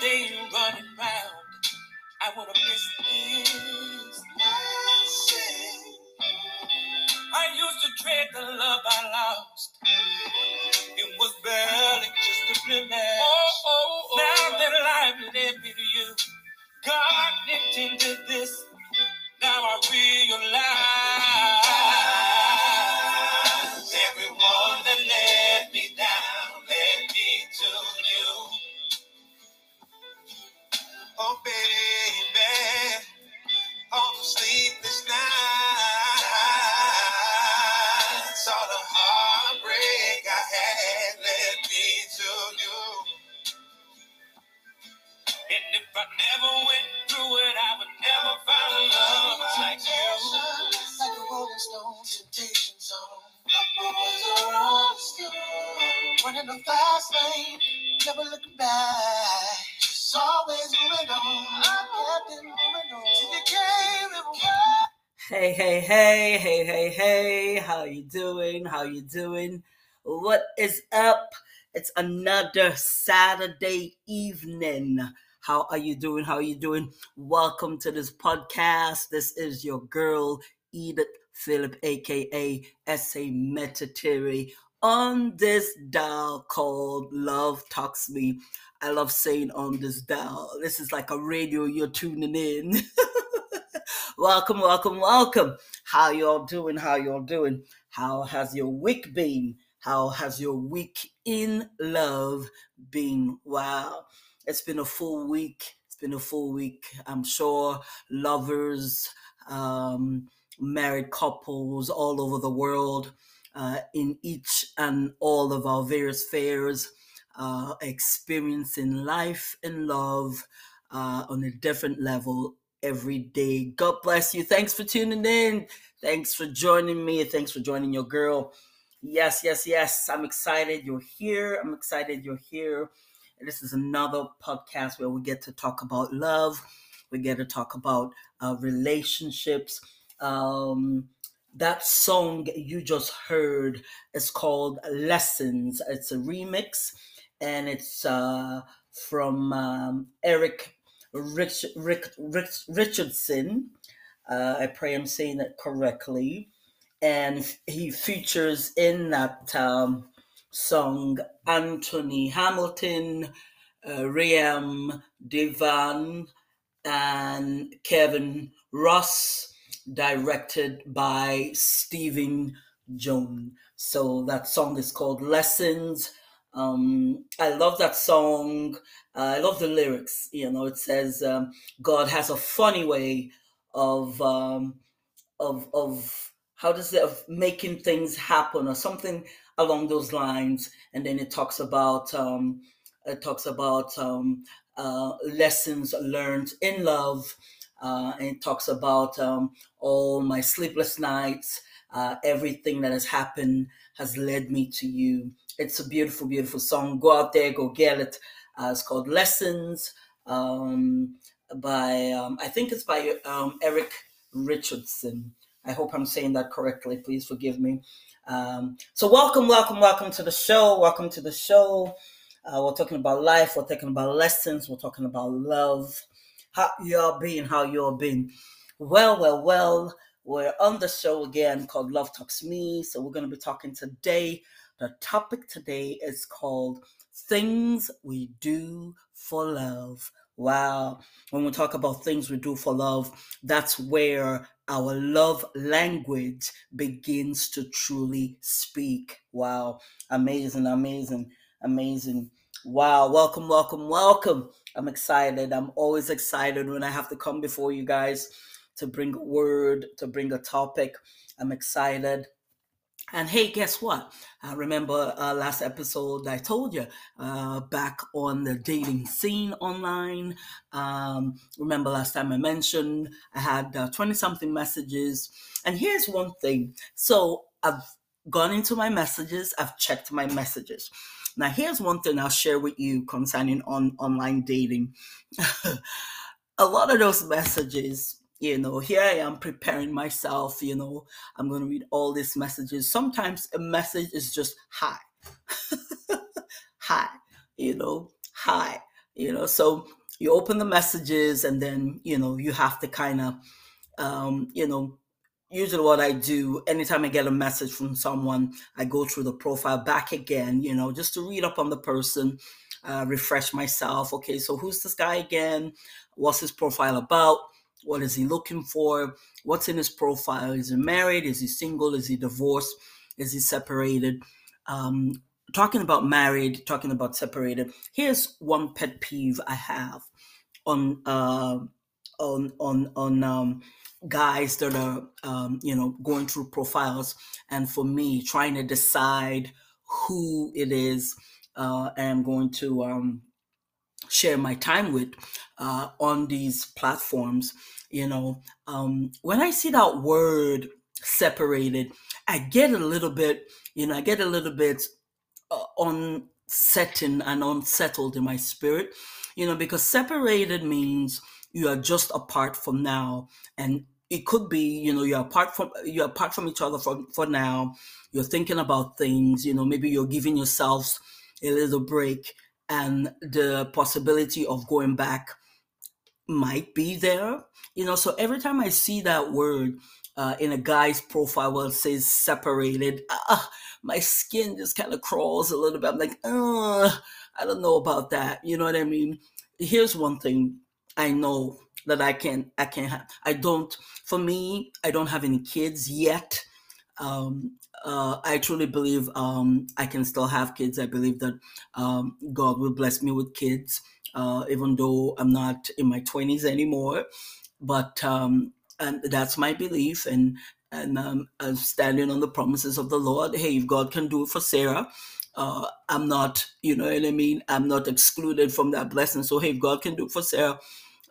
day running round. I wanna miss this. I used to dread the love I lost. It was barely just a blemish. Oh, oh, oh. Now that life led me to you, God intended this. Now I realize Running a fast lane, never looking back. Just always moving on. I kept it moving on. Till you came and. Hey, hey, hey, hey, hey, hey. How you doing? How you doing? What is up? It's another Saturday evening. How are you doing? How are you doing? Welcome to this podcast. This is your girl, Edith Philip, aka S.A. Metitiri, on this dial called Love Talks Me. I love saying on this dial. This is like a radio you're tuning in. welcome, welcome, welcome. How y'all doing? How y'all doing? How has your week been? How has your week in love been? Wow, it's been a full week. It's been a full week. I'm sure lovers, um, married couples all over the world, uh, in each and all of our various fairs, uh, experiencing life and love uh, on a different level every day. God bless you. Thanks for tuning in. Thanks for joining me. Thanks for joining your girl. Yes, yes, yes. I'm excited you're here. I'm excited you're here. This is another podcast where we get to talk about love. We get to talk about uh, relationships. Um, that song you just heard is called Lessons. It's a remix and it's uh, from um, Eric Rich, Rick, Rich, Richardson. Uh, I pray I'm saying it correctly. And he features in that um, song Anthony Hamilton, uh, Raheem DeVaughn, and Kevin Ross, directed by Stephen Jones. So that song is called Lessons. Um, I love that song. Uh, I love the lyrics. You know, it says um, God has a funny way of um, of of how does it of making things happen or something along those lines. And then it talks about um, it talks about um, uh, lessons learned in love. Uh, and it talks about um, all my sleepless nights, uh, everything that has happened has led me to you. It's a beautiful, beautiful song. Go out there, go get it. Uh, it's called Lessons um, by, um, I think it's by um, Eric Richardson. I hope I'm saying that correctly. Please forgive me. Um, so, welcome, welcome, welcome to the show. Welcome to the show. Uh, we're talking about life. We're talking about lessons. We're talking about love. How you're being, How you're being. Well, well, well. We're on the show again called Love Talks Me. So we're going to be talking today. The topic today is called Things We Do for Love. Wow. When we talk about things we do for love, that's where our love language begins to truly speak. Wow. Amazing, amazing, amazing. Wow. Welcome, welcome, welcome. I'm excited. I'm always excited when I have to come before you guys to bring a word, to bring a topic. I'm excited. And hey, guess what? I remember uh, last episode I told you uh, back on the dating scene online. Um, remember last time I mentioned I had 20 uh, something messages. And here's one thing. So I've gone into my messages, I've checked my messages. Now, here's one thing I'll share with you concerning on online dating. a lot of those messages you know here i am preparing myself you know i'm going to read all these messages. Sometimes a message is just hi. Hi you know hi you know. So you open the messages and then you know you have to kind of um, you know usually what I do anytime I get a message from someone, I go through the profile back again, you know, just to read up on the person, uh, refresh myself. Okay, so who's this guy again? What's his profile about? What is he looking for? What's in his profile? Is he married? Is he single? Is he divorced? Is he separated? Um, talking about married, talking about separated. Here's one pet peeve I have on uh, on on on um, guys that are um, you know going through profiles and for me trying to decide who it is uh, i'm going to um, share my time with uh, on these platforms you know um, when i see that word separated i get a little bit you know i get a little bit uh, and unsettled in my spirit you know because separated means you are just apart from now and it could be you know you're apart from you're apart from each other for, for now. You're thinking about things you know maybe you're giving yourselves a little break and the possibility of going back might be there you know. So every time i see that word uh, in a guy's profile where it says separated uh, my skin just kind of crawls a little bit. I'm like i don't know about that. You know what i mean? Here's one thing I know that I can I can have. I don't. For me, I don't have any kids yet. Um, uh, I truly believe um, I can still have kids. I believe that um, God will bless me with kids, uh, even though I'm not in my 20s anymore. But um, and that's my belief, and and um, I'm standing on the promises of the Lord. Hey, if God can do it for Sarah, uh, I'm not, you know what I mean? I'm not excluded from that blessing. So, hey, if God can do it for Sarah,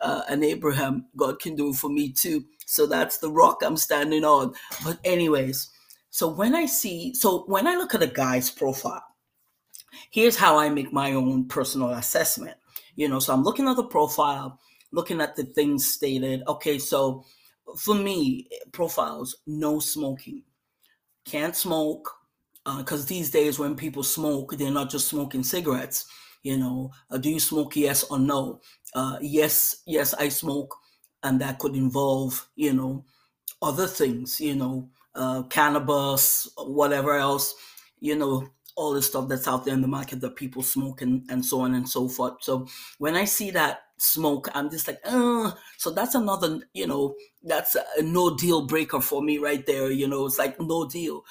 uh, Abraham, God can do for me too. So that's the rock I'm standing on. But, anyways, so when I see, so when I look at a guy's profile, here's how I make my own personal assessment. You know, so I'm looking at the profile, looking at the things stated. Okay, so for me, profiles, no smoking. Can't smoke because uh, these days when people smoke, they're not just smoking cigarettes you know uh, do you smoke yes or no? Uh, yes yes i smoke and that could involve you know other things you know uh, cannabis whatever else you know all the stuff that's out there in the market that people smoke and, and so on and so forth. So when i see that smoke i'm just like uh so that's another you know that's a no deal breaker for me right there you know it's like no deal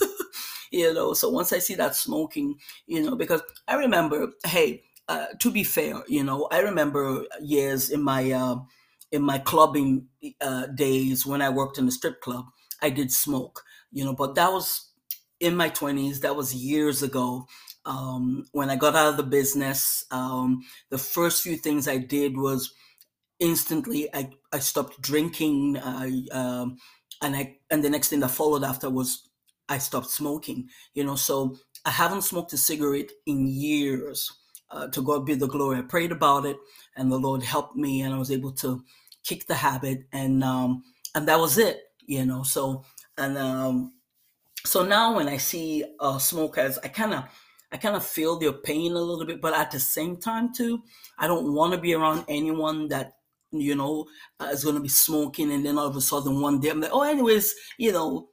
you know. So once I see that smoking, you know, because I remember, hey, uh, to be fair, you know, I remember years in my uh, in my clubbing uh, days when I worked in a strip club, I did smoke, you know, but that was in my twenties. That was years ago. Um, when I got out of the business, um, the first few things I did was instantly I, I stopped drinking. I, um, and I and the next thing that followed after was I stopped smoking, you know, so I haven't smoked a cigarette in years. Uh, to God be the glory. I prayed about it, and the Lord helped me, and I was able to kick the habit, and um, and that was it, you know. So and um, so now when I see uh, smokers, I kind of I kind of feel their pain a little bit, but at the same time too, I don't want to be around anyone that you know uh, is going to be smoking, and then all of a sudden one day I'm like, oh, anyways, you know,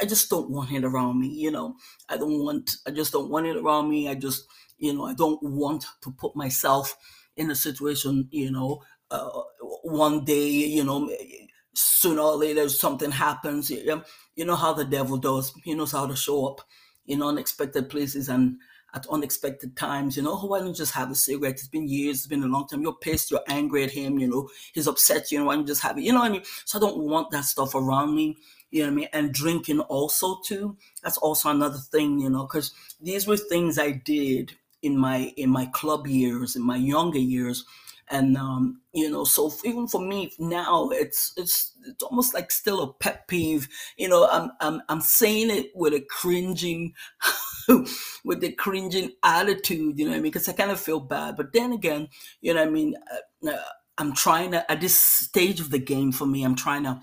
I just don't want it around me. You know, I don't want, I just don't want it around me. I just, you know, I don't want to put myself in a situation, you know, uh, one day, you know, sooner or later something happens. You, you know how the devil does. He knows how to show up in unexpected places and at unexpected times. You know, oh, why don't you just have a cigarette? It's been years, it's been a long time. You're pissed, you're angry at him, you know, he's upset you, know, why don't you just have it? You know what I mean? So I don't want that stuff around me. You know what I mean? And drinking also too. That's also another thing, you know, because these were things I did in my in my club years, in my younger years. And um, you know, so even for me now, it's it's it's almost like still a pet peeve. You know, I'm I'm I'm saying it with a cringing, with a cringing attitude. You know what I mean? Because I kind of feel bad, but then again, you know what I mean. Uh, uh, I'm trying to at this stage of the game for me. I'm trying to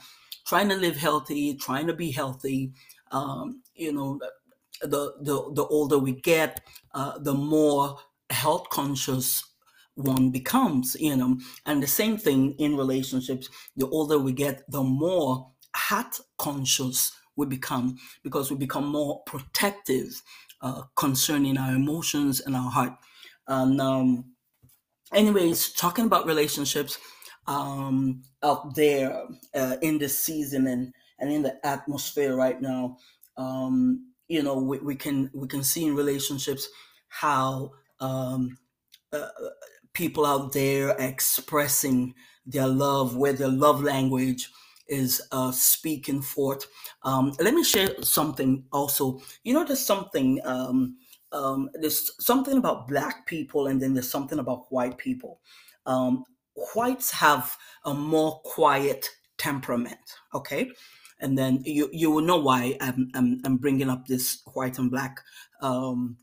trying to live healthy, trying to be healthy. Um, you know, the the the older we get, uh, the more health conscious one becomes, you know. And the same thing in relationships, the older we get, the more heart conscious we become because we become more protective uh, concerning our emotions and our heart. And um, anyways, talking about relationships um, out there uh, in this season and and in the atmosphere right now, um, you know, we, we can we can see in relationships how um, uh, people out there expressing their love, where their love language is uh, speaking forth. Um, let me share something also. You know, there's something. Um, um, there's something about black people, and then there's something about white people. Whites have a more quiet temperament. Okay, and then you you will know why I'm I'm, I'm bringing up this white and black um,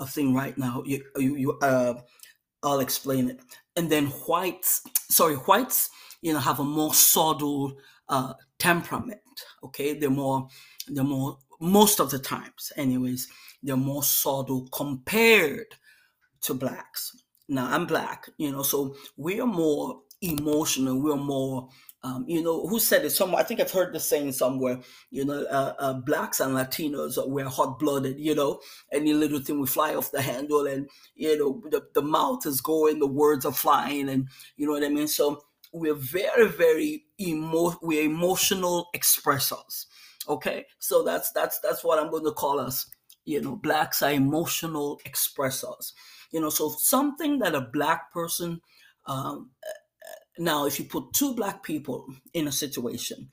a thing right now. You you, you uh, I'll explain it. And then whites, sorry, whites, you know, have a more subtle uh, temperament. Okay, they're more, they're more most of the times, anyways, they're more subtle compared to blacks. Now I'm black, you know, so we're more emotional. We're more um, you know, who said it? Somewhere, I think I've heard the saying somewhere. You know, uh, uh, blacks and Latinos we're hot blooded. You know, any little thing we fly off the handle, and you know, the, the mouth is going, the words are flying, and you know what I mean. So we're very, very emo- we're emotional expressors. Okay, so that's that's that's what I'm going to call us. You know, blacks are emotional expressors. You know, so something that a black person um, now, if you put two black people in a situation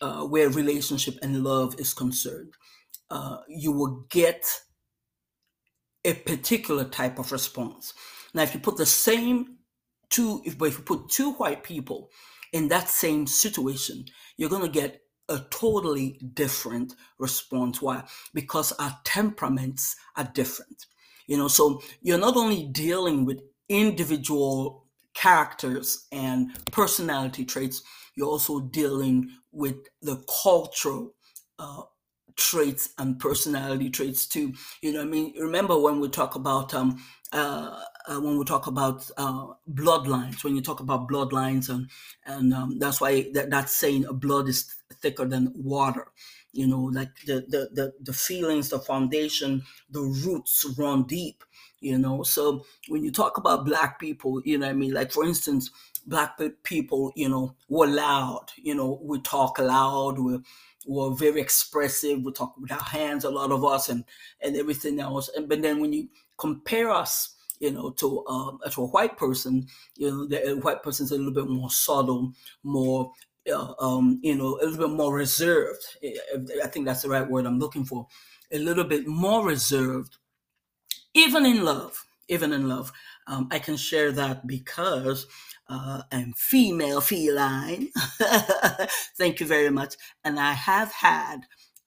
uh, where relationship and love is concerned, uh, you will get a particular type of response. Now, if you put the same two, if, but if you put two white people in that same situation, you're going to get a totally different response. Why? Because our temperaments are different. You know, so you're not only dealing with individual characters and personality traits, you're also dealing with the cultural uh, traits and personality traits too. You know, I mean, remember when we talk about um, uh, uh, when we talk about uh, bloodlines, when you talk about bloodlines, and and um, that's why that, that's saying blood is thicker than water. You know, like the, the the the feelings, the foundation, the roots run deep you know? So when you talk about black people you know i mean? Like for instance black people you know were loud you know? We talk loud we we're very expressive we talk with our hands a lot of us and and everything else. And but then when you compare us you know to um to a white person you know the white person's a little bit more subtle more uh, um, you know, a little bit more reserved. I think that's the right word I'm looking for. A little bit more reserved even in love, even in love. Um, I can share that because uh, I'm female feline. Thank you very much. And I have had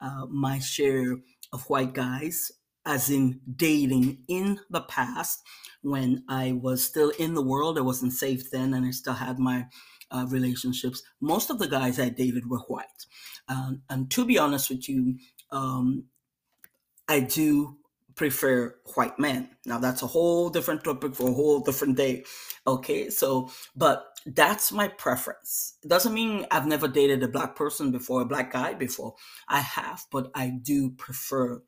uh, my share of white guys, as in dating in the past when I was still in the world. I wasn't safe then, and I still had my uh, relationships. Most of the guys I dated were white. Um, and to be honest with you, um, I do prefer white men. Now that's a whole different topic for a whole different day. Okay, so but that's my preference. It doesn't mean I've never dated a black person before, a black guy before. I have, but I do prefer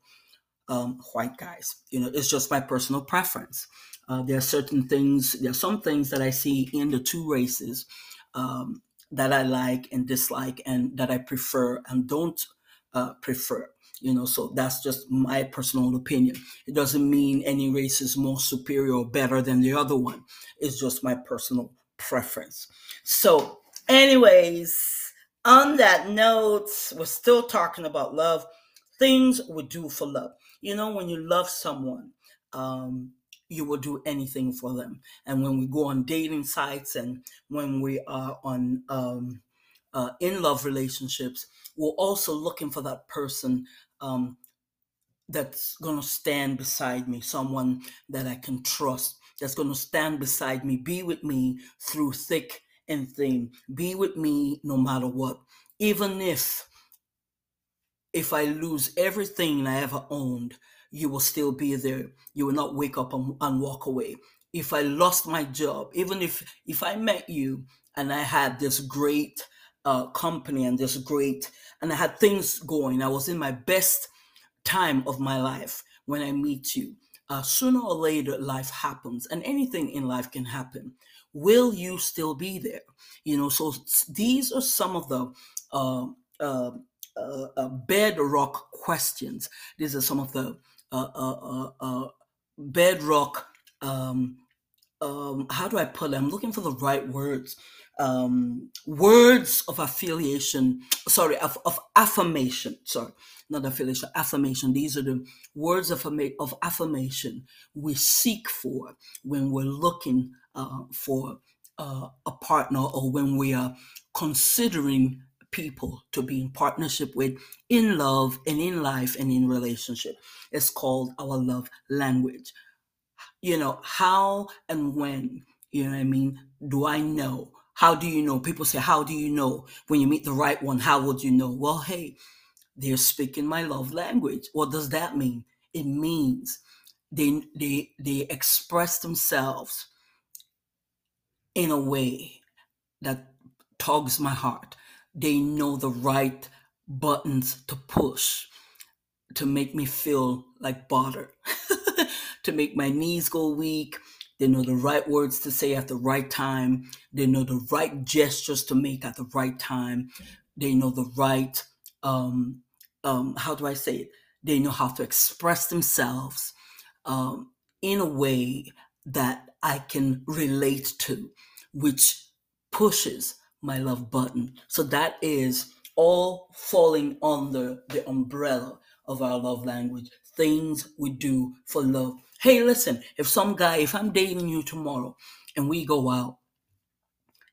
um, white guys. You know, it's just my personal preference. Uh, there are certain things, there are some things that I see in the two races um, that I like and dislike, and that I prefer and don't uh, prefer you know so that's just my personal opinion. It doesn't mean any race is more superior or better than the other one. It's just my personal preference. So anyways on that note we're still talking about love. Things we do for love. You know when you love someone um, you will do anything for them and when we go on dating sites and when we are on um, uh, in love relationships we're also looking for that person um, that's going to stand beside me, someone that I can trust, that's going to stand beside me, be with me through thick and thin, be with me no matter what. Even if if I lose everything I ever owned, you will still be there. You will not wake up and, and walk away. if I lost my job, even if if I met you and I had this great uh, company and this great and I had things going, I was in my best time of my life when I meet you. Uh, sooner or later, life happens, and anything in life can happen. Will you still be there? You know, so these are some of the uh, uh, uh, uh bedrock questions. These are some of the bedrock um, um, how do I put it? I'm looking for the right words. Um, words of affiliation, sorry, of, of affirmation, sorry, not affiliation, affirmation. These are the words of, of affirmation we seek for when we're looking uh, for uh, a partner or when we are considering people to be in partnership with in love and in life and in relationship. It's called our love language you know, how and when, you know what I mean, do I know? How do you know? People say, How do you know? When you meet the right one, how would you know? Well, hey, they're speaking my love language. What does that mean? It means they they they express themselves in a way that tugs my heart. They know the right buttons to push to make me feel like butter. to make my knees go weak. They know the right words to say at the right time. They know the right gestures to make at the right time. They know the right, um, um, how do I say it? They know how to express themselves um, in a way that I can relate to, which pushes my love button. So that is all falling under the umbrella of our love language, things we do for love. Hey, listen, if some guy, if I'm dating you tomorrow and we go out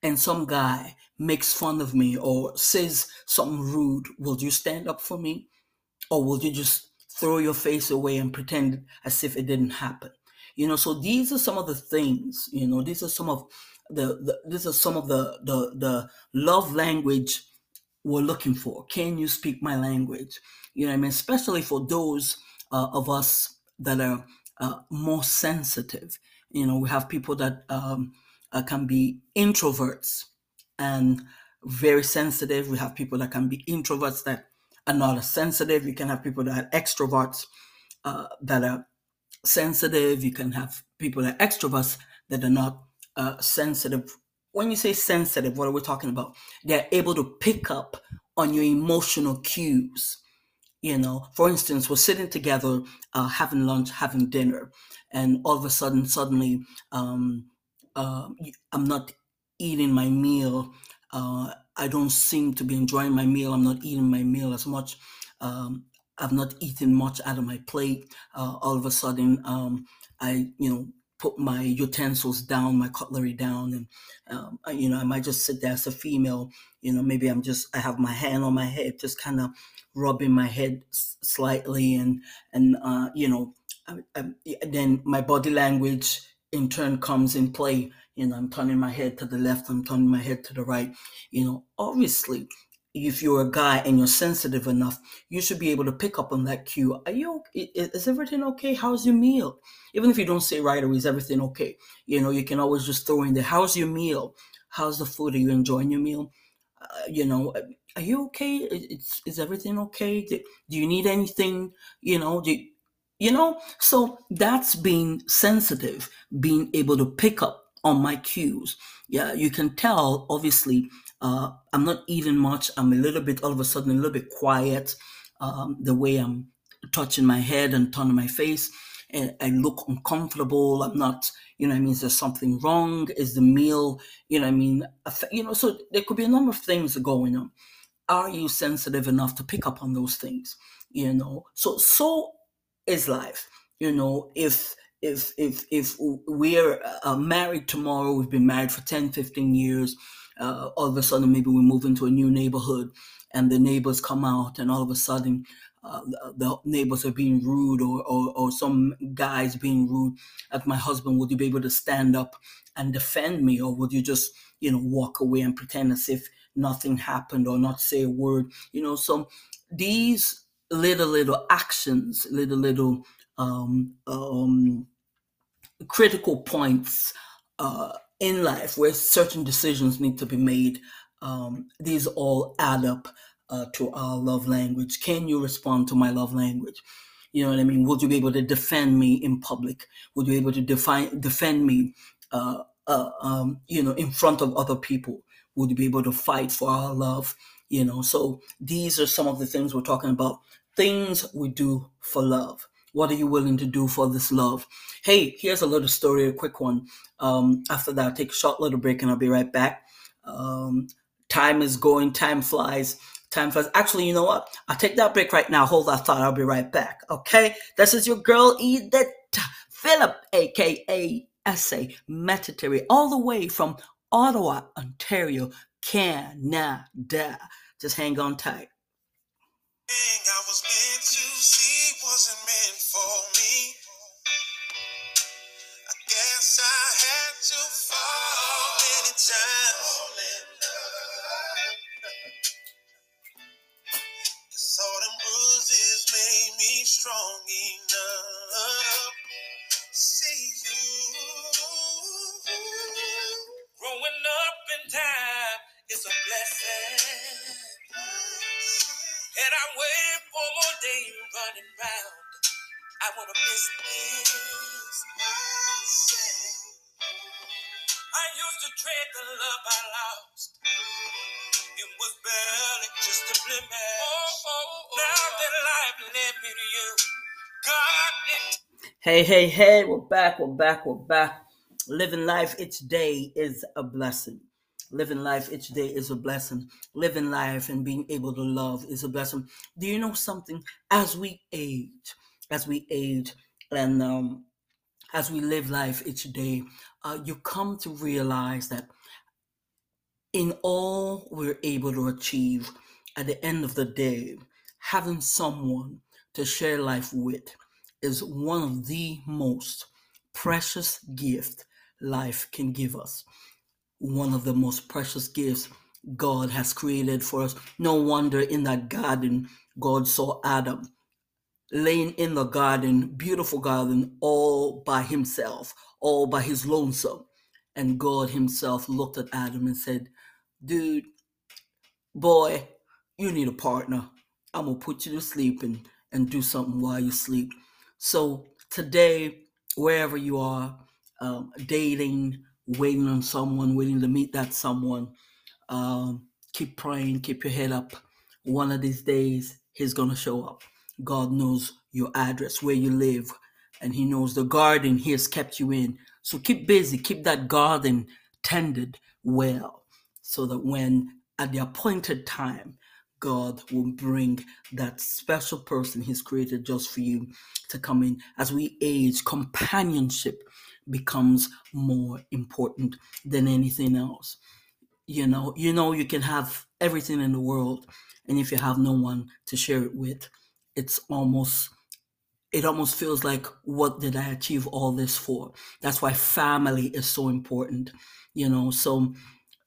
and some guy makes fun of me or says something rude, will you stand up for me? Or will you just throw your face away and pretend as if it didn't happen? You know, so these are some of the things, you know, these are some of the, the these are some of the the the love language we're looking for. Can you speak my language? You know I mean? Especially for those uh, of us that are uh, more sensitive. You know, we have people that um, uh, can be introverts and very sensitive. We have people that can be introverts that are not as sensitive. You can have people that are extroverts uh, that are sensitive. You can have people that are extroverts that are not uh, sensitive. When you say sensitive, what are we talking about? They're able to pick up on your emotional cues you know for instance we're sitting together uh, having lunch having dinner and all of a sudden suddenly um, uh, i'm not eating my meal uh, i don't seem to be enjoying my meal i'm not eating my meal as much um, i've not eaten much out of my plate uh, all of a sudden um, i you know put my utensils down, my cutlery down, and um, you know I might just sit there as a female. You know, maybe I'm just I have my hand on my head, just kind of rubbing my head slightly and and uh, you know I, I, then my body language in turn comes in play you know i'm turning my head to the left i'm turning my head to the right you know obviously if you're a guy and you're sensitive enough you should be able to pick up on that cue are you is everything okay how's your meal even if you don't say right away is everything okay you know you can always just throw in there how's your meal how's the food are you enjoying your meal uh, you know are you okay? Is, is everything okay? Do, do you need anything? You know, do, you know? So that's being sensitive, being able to pick up on my cues. Yeah, you can tell, obviously, uh, I'm not eating much. I'm a little bit, all of a sudden, a little bit quiet. Um, the way I'm touching my head and turning my face. And I look uncomfortable. I'm not, you know, I mean, is there something wrong? Is the meal, you know, I mean, you know, so there could be a number of things going on are you sensitive enough to pick up on those things you know so so is life you know if if if if we're uh, married tomorrow we've been married for 10 15 years uh, all of a sudden maybe we move into a new neighborhood and the neighbors come out and all of a sudden uh, the neighbors are being rude or, or, or some guys being rude. At my husband would you be able to stand up and defend me? Or would you just you know walk away and pretend as if nothing happened or not say a word? You know so these little little actions little little um, um, critical points uh, in life where certain decisions need to be made. Um, these all add up uh, to our love language. Can you respond to my love language? You know what I mean? Would you be able to defend me in public? Would you be able to define defend me, uh, uh, um, you know, in front of other people? Would you be able to fight for our love? You know, so these are some of the things we're talking about. Things we do for love. What are you willing to do for this love? Hey, here's a little story, a quick one. Um, after that, I'll take a short little break and I'll be right back. Um, time is going, time flies. Time flies. Actually, you know what? I'll take that break right now. Hold that thought. I'll be right back. Okay? This is your girl, Edith Philip, aka SA Metitiri, all the way from Ottawa, Ontario, Canada. Just hang on tight. Enough. See you. Growing up in time is a blessing. And I wait for more days running round. I wanna miss this. I used to dread the love I lost. It was barely just a blemish. Oh, oh, oh. Now oh. that life led me to you. Hey, hey, hey, we're back, we're back, we're back. Living life each day is a blessing. Living life each day is a blessing. Living life and being able to love is a blessing. Do you know something? As we age, as we age, and um, as we live life each day, uh, you come to realize that in all we're able to achieve at the end of the day, having someone to share life with is one of the most precious gifts life can give us. One of the most precious gifts God has created for us. No wonder in that garden, God saw Adam laying in the garden, beautiful garden, all by himself, all by his lonesome. And God himself looked at Adam and said, dude, boy, you need a partner. I'm gonna put you to sleep and, and do something while you sleep. So today, wherever you are, um, dating, waiting on someone, waiting to meet that someone, um, keep praying, keep your head up. One of these days, he's gonna show up. God knows your address, where you live, and He knows the garden He has kept you in. So keep busy, keep that garden tended well so that when at the appointed time, God will bring that special person He's created just for you to come in. As we age, companionship becomes more important than anything else. You know, you know, you can have everything in the world, and if you have no one to share it with, it's almost it almost feels like what did I achieve all this for? That's why family is so important. You know, so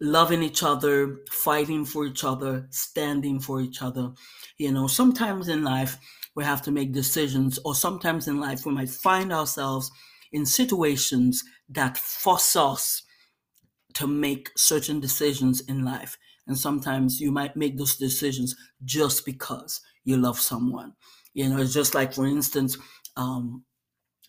loving each other, fighting for each other, standing for each other. You know, sometimes in life we have to make decisions, or sometimes in life we might find ourselves in situations that force us to make certain decisions in life. And sometimes you might make those decisions just because you love someone. You know, it's just like, for instance, um,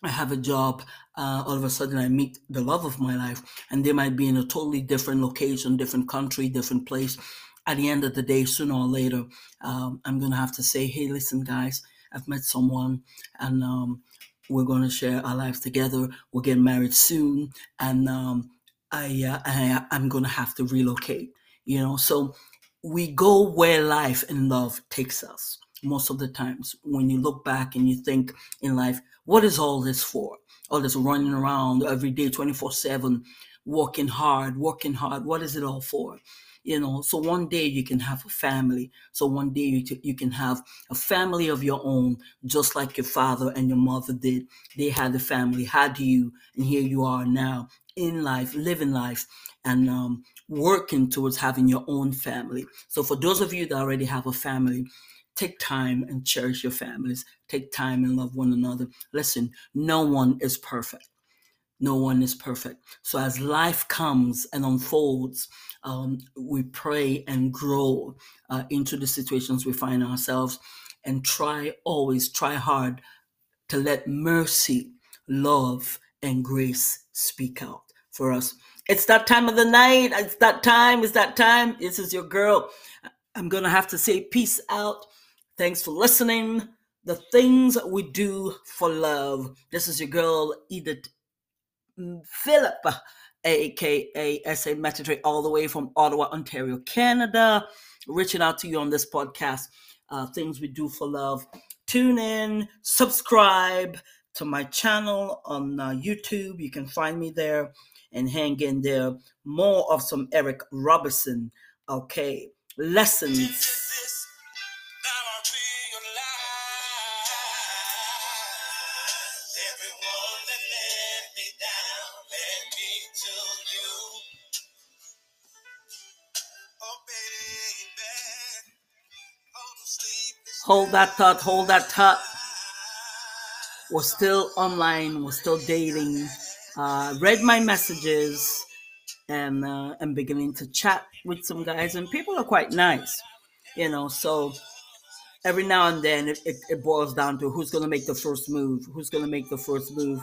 I have a job, uh, all of a sudden I meet the love of my life, and they might be in a totally different location, different country, different place. At the end of the day, sooner or later, um, I'm gonna have to say, "Hey, listen, guys, I've met someone, and um, we're gonna share our lives together. We'll get married soon, and um, I, uh, I, I'm gonna have to relocate." You know, so we go where life and love takes us most of the times when you look back and you think in life, what is all this for? All this running around every day, 24 7, working hard, working hard. What is it all for? You know, so one day you can have a family. So one day you, t- you can have a family of your own, just like your father and your mother did. They had a family, had you, and here you are now in life, living life, and um, working towards having your own family. So for those of you that already have a family, Take time and cherish your families. Take time and love one another. Listen, no one is perfect. No one is perfect. So as life comes and unfolds, um, we pray and grow uh, into the situations we find ourselves and try always try hard to let mercy, love, and grace speak out for us. It's that time of the night. It's that time. It's that time. This is your girl. I'm going to have to say peace out. Thanks for listening. The things we do for love. This is your girl, Edith Philip, aka SA Metitiri, all the way from Ottawa, Ontario, Canada, reaching out to you on this podcast. Uh, things we do for love. Tune in, subscribe to my channel on uh, YouTube. You can find me there and hang in there. More of some Eric Robinson. Okay, lessons. Hold that thought, hold that thought. We're still online, we're still dating. Uh, read my messages and uh, I'm beginning to chat with some guys, and people are quite nice, you know. So every now and then it, it, it boils down to who's going to make the first move, who's going to make the first move.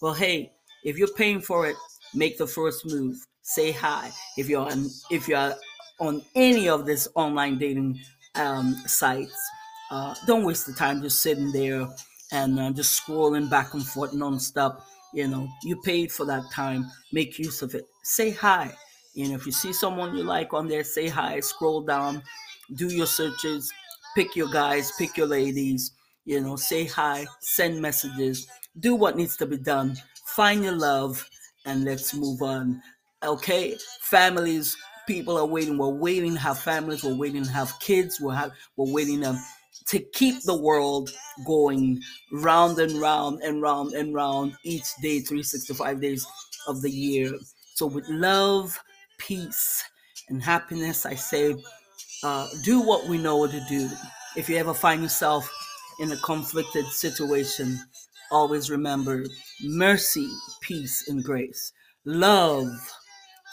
Well, hey, if you're paying for it, make the first move. Say hi. If you're on, if you're on any of this online dating um, sites, uh, don't waste the time just sitting there and uh, just scrolling back and forth nonstop. You know, you paid for that time. Make use of it. Say hi. You know, if you see someone you like on there, say hi. Scroll down, do your searches, pick your guys, pick your ladies. You know, say hi, send messages, do what needs to be done. Find your love, and let's move on. Okay, families, people are waiting. We're waiting to have families. We're waiting to have kids. We're we're waiting to to keep the world going round and round and round and round each day, 365 days of the year. So, with love, peace, and happiness, I say, uh, do what we know what to do. If you ever find yourself in a conflicted situation, always remember mercy, peace, and grace. Love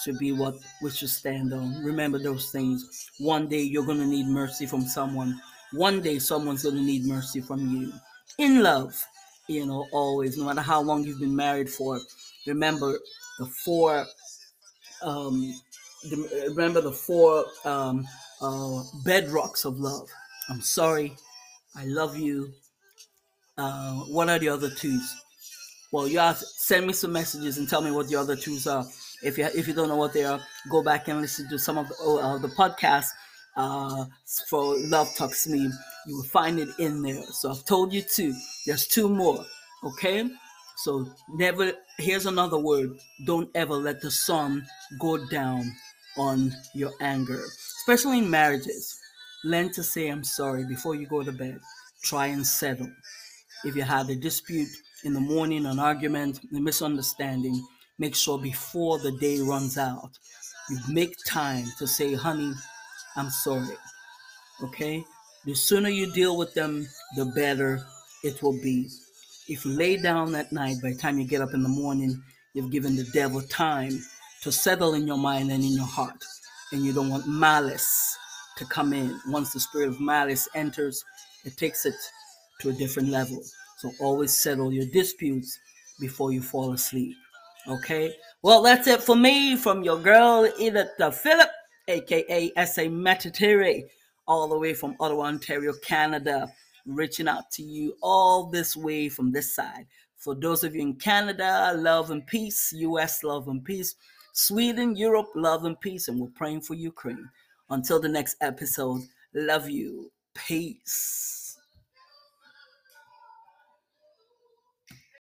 should be what we should stand on. Remember those things. One day you're going to need mercy from someone one day someone's going to need mercy from you. In love, you know, always, no matter how long you've been married for, remember the four, um, the, remember the four um, uh, bedrocks of love. I'm sorry. I love you. Uh, what are the other twos? Well, you have send me some messages and tell me what the other twos are. If you if you don't know what they are, go back and listen to some of the, uh, the podcasts uh, for Love Talks Me. You will find it in there. So I've told you two. There's two more. Okay? So never, here's another word. Don't ever let the sun go down on your anger, especially in marriages. Learn to say I'm sorry before you go to bed. Try and settle. If you had a dispute in the morning, an argument, a misunderstanding, make sure before the day runs out, you make time to say, honey, I'm sorry. Okay? The sooner you deal with them, the better it will be. If you lay down at night, by the time you get up in the morning, you've given the devil time to settle in your mind and in your heart. And you don't want malice to come in. Once the spirit of malice enters, it takes it to a different level. So always settle your disputes before you fall asleep. Okay? Well, that's it for me from your girl, Edith Philip aka SA Metitiri, all the way from Ottawa, Ontario, Canada, reaching out to you all this way from this side. For those of you in Canada, love and peace, US, love and peace, Sweden, Europe, love and peace, and we're praying for Ukraine. Until the next episode, love you. Peace.